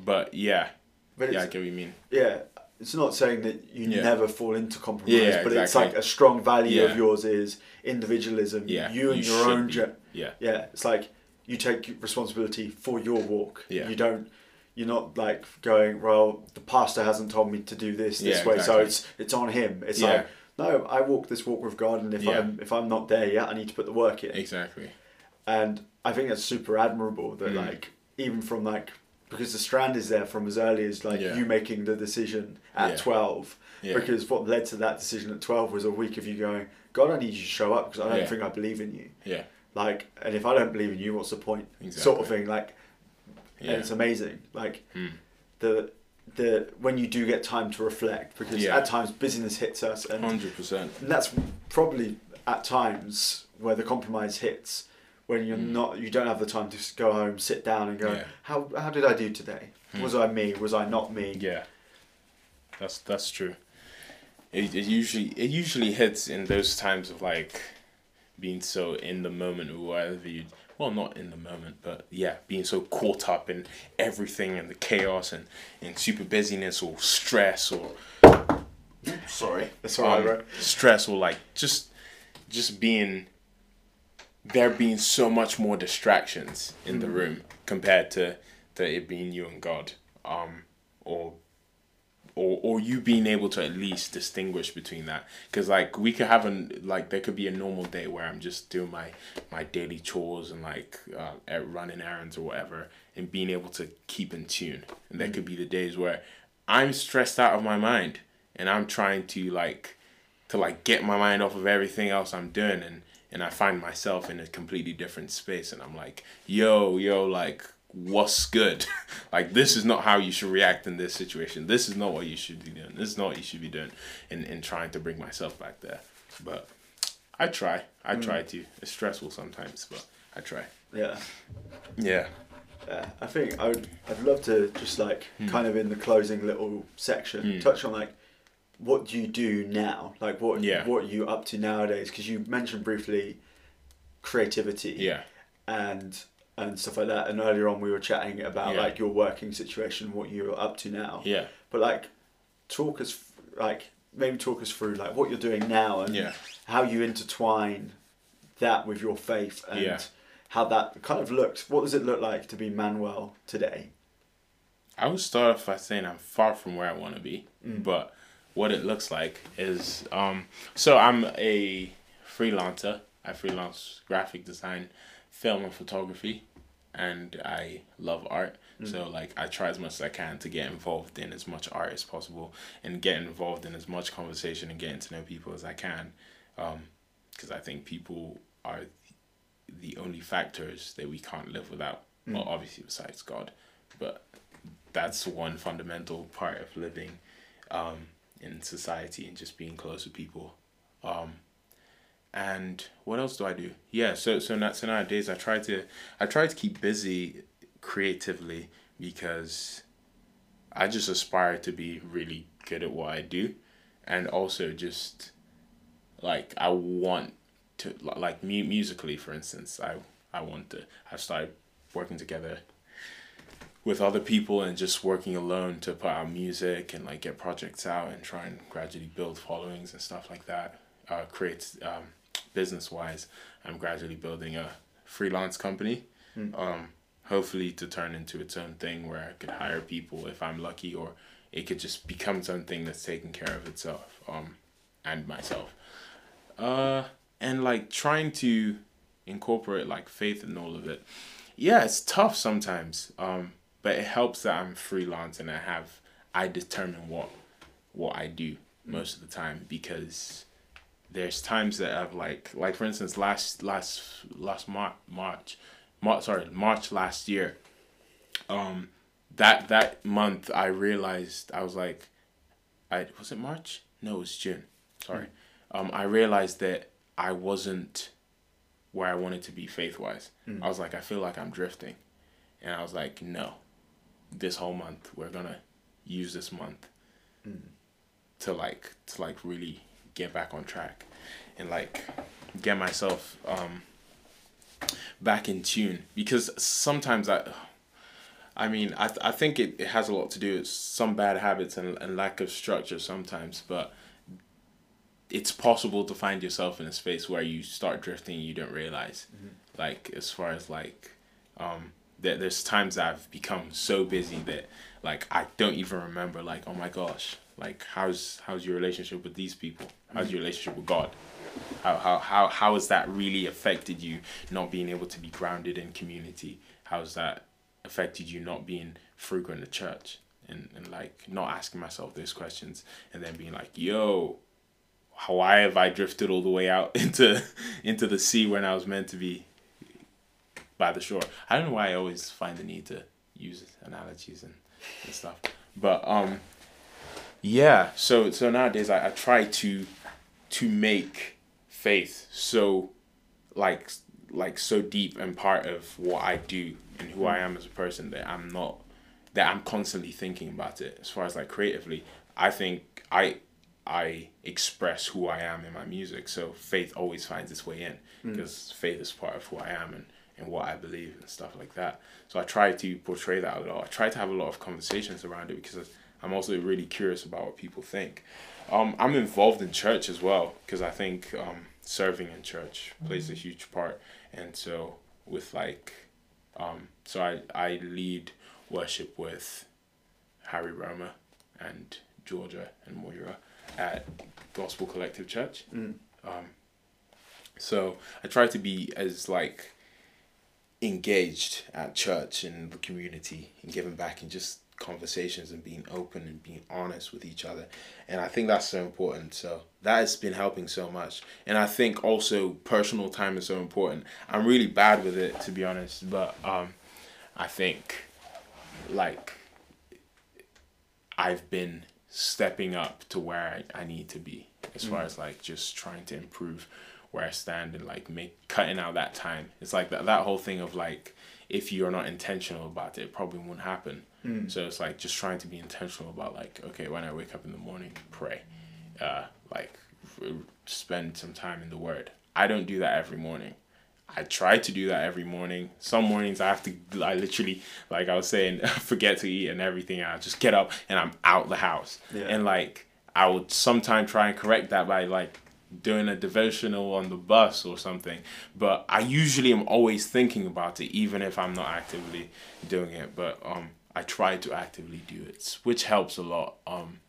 but yeah, but yeah, I get what you mean. yeah, it's not saying that you Yeah. never fall into compromise, Yeah, but it's like a strong value Yeah. of yours is individualism. Yeah, you and you your own be. Yeah, yeah, it's like you take responsibility for your walk. Yeah. You don't you're not like going, Well, the pastor hasn't told me to do this this way, so it's it's on him. It's like no, I walk this walk with God and if. I'm if I'm not there yet, I need to put the work in. exactly. And I think that's super admirable that Mm. like even from like because the strand is there from as early as like Yeah. you making the decision at Yeah. 12 Yeah. because what led to that decision at 12 was a week of you going god i need you to show up because i don't think i believe in you Yeah, like and if i don't believe in you what's the point exactly. sort of thing like yeah. and it's amazing like Mm. the the when you do get time to reflect because at times busyness hits us and, Hundred percent. and that's probably at times where the compromise hits when you're not you don't have the time to just go home sit down and go Mm. Yeah. how how did i do today Hmm. was i me was i not me Yeah, that's that's true. It, it usually it usually hits in those times of like being so in the moment or whatever you well not in the moment but yeah being so caught up in everything and the chaos and and super busyness or stress or sorry That's all right, um, bro. stress or like just just being there being so much more distractions in the room compared to to it being you and God um or or or you being able to at least distinguish between that. Because like we could have an like there could be a normal day where i'm just doing my my daily chores and like uh, running errands or whatever and being able to keep in tune. And there could be the days where i'm stressed out of my mind and i'm trying to like to like get my mind off of everything else i'm doing and and i find myself in a completely different space and i'm like yo yo like what's good. like this is not how you should react in this situation. This is not what you should be doing. This is not what you should be doing in, in trying to bring myself back there. But I try. I try to. It's stressful sometimes, but I try. Yeah. Yeah. Yeah, I think I would. I'd love to just like Hmm. kind of in the closing little section touch on like what do you do now? Like what Yeah. what are you up to nowadays? Because you mentioned briefly creativity. Yeah. And and stuff like that. And earlier on we were chatting about Yeah. like your working situation, what you're up to now. Yeah. But like, talk us like maybe talk us through like what you're doing now and Yeah. how you intertwine that with your faith and Yeah. how that kind of looks. What does it look like to be Manuel today? I would start off by saying I'm far from where I want to be, mm. but what it looks like is um, so I'm a freelancer. I freelance graphic design, film and photography, and I love art. So like I try as much as I can to get involved in as much art as possible and get involved in as much conversation and getting to know people as I can, because I think people are the only factors that we can't live without. Well, obviously besides God, but that's one fundamental part of living um, in society and just being close to people. Um, and what else do I do? Yeah, so so now, so nowadays I try to I try to keep busy creatively because I just aspire to be really good at what I do, and also just like I want to like mu- musically for instance I I want to I started working together with other people and just working alone to put out music and like get projects out and try and gradually build followings and stuff like that. Uh, create um, business wise, I'm gradually building a freelance company. Um, hopefully to turn into its own thing where I could hire people if I'm lucky, or it could just become something that's taking care of itself um, and myself. Uh, and like trying to incorporate like faith in all of it. Yeah, it's tough sometimes. Um, but it helps that I'm freelance and I have I determine what what I do most of the time because there's times that I've like like for instance last last last Mar- March March sorry March last year um that that month I realized I was like I was it March? No it was June. Sorry. Um I realized that I wasn't where I wanted to be faith wise I was like I feel like I'm drifting. And I was like no this whole month we're gonna use this month to like to like really get back on track and like get myself um back in tune. Because sometimes I I mean I, th- I think it, it has a lot to do with some bad habits and, and lack of structure sometimes but it's possible to find yourself in a space where you start drifting and you don't realize. Like as far as like um there, there's times I've become so busy that like I don't even remember like oh my gosh like how's how's your relationship with these people? How's your relationship with God? How how how how has that really affected you not being able to be grounded in community? How's that affected you not being frequent at church? And, and like not asking myself those questions and then being like yo why have I drifted all the way out into into the sea when I was meant to be by the shore. I don't know why I always find the need to use analogies and, and stuff. But um yeah, so so nowadays I, I try to to make faith so like like so deep and part of what I do and who I am as a person that I'm not that I'm constantly thinking about it as far as like creatively. I think I I express who I am in my music. So faith always finds its way in because faith is part of who I am and, and what I believe and stuff like that. So I try to portray that a lot. I try to have a lot of conversations around it because I'm also really curious about what people think. Um, I'm involved in church as well because I think um, serving in church plays a huge part. And so with like, um, so I, I lead worship with Harry Roma and Georgia and Moira at Gospel Collective Church. Um, so I try to be as like engaged at church and the community and giving back and just conversations and being open and being honest with each other. And I think that's so important. So that has been helping so much. And I think also personal time is so important. I'm really bad with it to be honest, but um I think like I've been stepping up to where I, I need to be as far as like just trying to improve where I stand and like make cutting out that time. It's like that that whole thing of like if you're not intentional about it, it probably won't happen. So it's like just trying to be intentional about like okay when I wake up in the morning, pray, uh, like r- spend some time in the Word. I don't do that every morning. I try to do that every morning. Some mornings I have to, I literally, like I was saying, forget to eat and everything. I just get up and I'm out the house. Yeah. And like, I would sometime try and correct that by like doing a devotional on the bus or something. But I usually am always thinking about it, even if I'm not actively doing it. But um, I try to actively do it, which helps a lot. Um,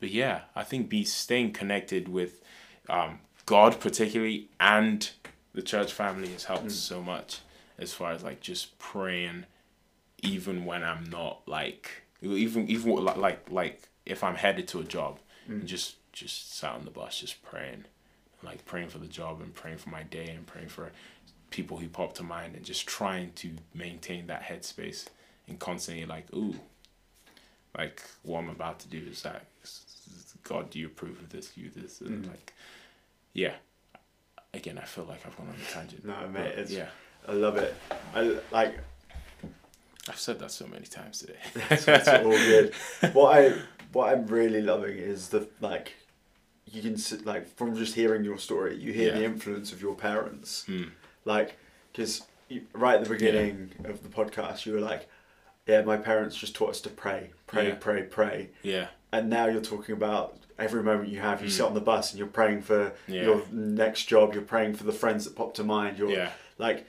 but yeah, I think be staying connected with um, God particularly and the church family has helped so much as far as like just praying even when I'm not like even even like like, like if I'm headed to a job and just just sat on the bus just praying like praying for the job and praying for my day and praying for people who pop to mind and just trying to maintain that headspace and constantly like ooh like what I'm about to do is that God do you approve of this you this and mm. like yeah again I feel like I've gone on a tangent No, mate, it's- yeah I love it. I like I've said that so many times today it's all good. What I what I'm really loving is the like you can sit like from just hearing your story, you hear the influence of your parents. Hmm. Like because right at the beginning of the podcast, you were like, "Yeah, my parents just taught us to pray, pray, Yeah. pray, pray," yeah and now you're talking about every moment you have. You sit on the bus and you're praying for. Yeah. your next job. You're praying for the friends that pop to mind. You're yeah like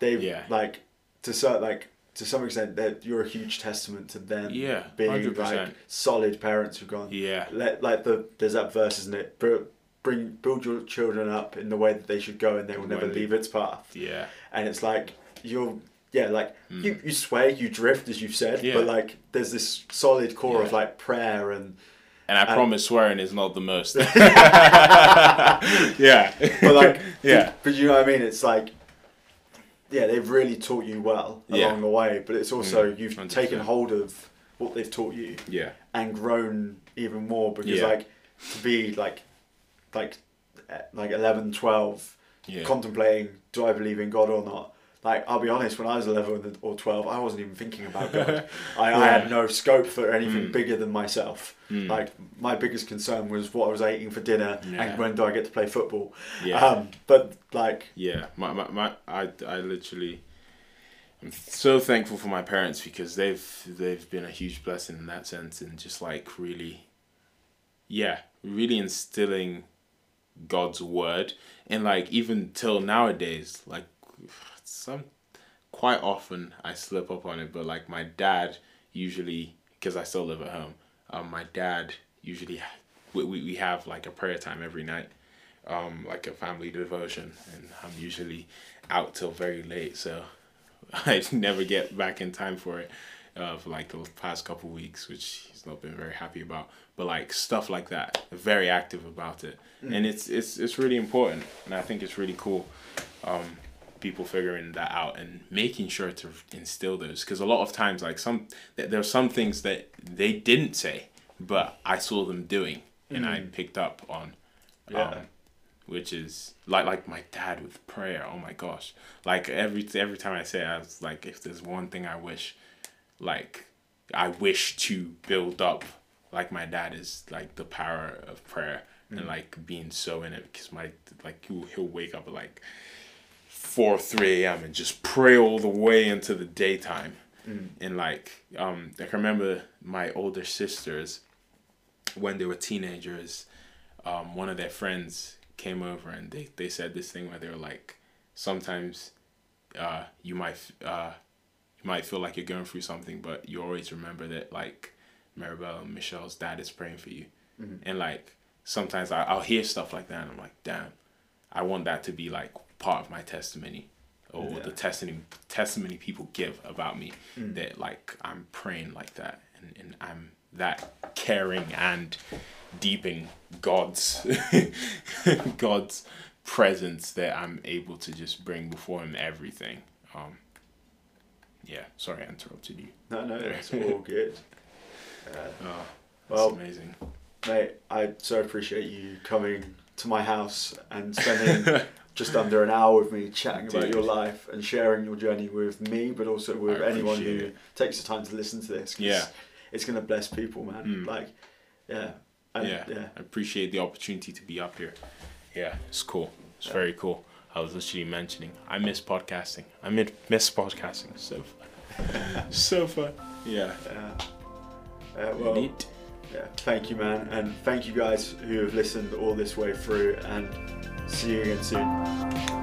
they've Yeah. like to so like to some extent that you're a huge testament to them Yeah, being 100%. like solid parents who've gone yeah. let like the there's that verse isn't it? Br- bring build your children up in the way that they should go and they will never leave its path. Yeah. And it's like you're yeah like mm. you, you sway you drift as you've said. Yeah. but like there's this solid core of like prayer and and I And- promise swearing is not the most. Yeah. But like yeah. but you know what I mean? It's like yeah they've really taught you well Yeah. along the way but it's also Mm, you've 100%. taken hold of what they've taught you yeah and grown even more because Yeah. like to be like like eh, like 11 12 yeah contemplating do I believe in God or not like I'll be honest when I was 11 or 12 I wasn't even thinking about God I, I had no scope for anything Mm. bigger than myself Mm. like my biggest concern was what I was eating for dinner Yeah. and when do I get to play football yeah um, but like Yeah, my, my, my I, I literally I'm so thankful for my parents because they've they've been a huge blessing in that sense and just like really yeah, really instilling God's word and like even till nowadays like some quite often I slip up on it but like my dad usually because I still live at home um my dad usually we, we, we have like a prayer time every night um, like a family devotion, and I'm usually out till very late, so I never get back in time for it uh, for like the past couple weeks, which he's not been very happy about. But like stuff like that, very active about it, and it's it's it's really important, and I think it's really cool. Um, people figuring that out and making sure to instill those because a lot of times like some th- there are some things that they didn't say but i saw them doing and i picked up on Yeah. um, which is like like my dad with prayer. Oh my gosh! Like every every time I say, it, I was like, if there's one thing I wish, like I wish to build up like my dad is like the power of prayer and like being so in it because my like he'll, he'll wake up like 4 3 a.m and just pray all the way into the daytime. And like um i remember my older sisters when they were teenagers um one of their friends came over and they, they said this thing where they were like sometimes uh you might uh you might feel like you're going through something but you always remember that like maribel and michelle's dad is praying for you. And like sometimes I, i'll hear stuff like that and i'm like damn i want that to be like part of my testimony or Yeah. the testimony testimony people give about me that like i'm praying like that and, and i'm that caring and deep in god's god's presence that i'm able to just bring before him everything. Um yeah sorry i interrupted you. No, no, it's all good. Uh, oh Well- that's amazing. mate, I so appreciate you coming to my house and spending just under an hour with me chatting about your life and sharing your journey with me, but also with anyone who it. takes the time to listen to this. 'cause Yeah. It's going to bless people, man. Mm. Like, yeah. And, yeah, yeah. I appreciate the opportunity to be up here. Yeah, it's cool. It's Yeah. very cool. I was literally mentioning I miss podcasting. I miss miss podcasting. So fun. so fun. Yeah. Yeah. Uh, well, Neat. yeah, thank you, man. And thank you guys who have listened all this way through. And see you again soon.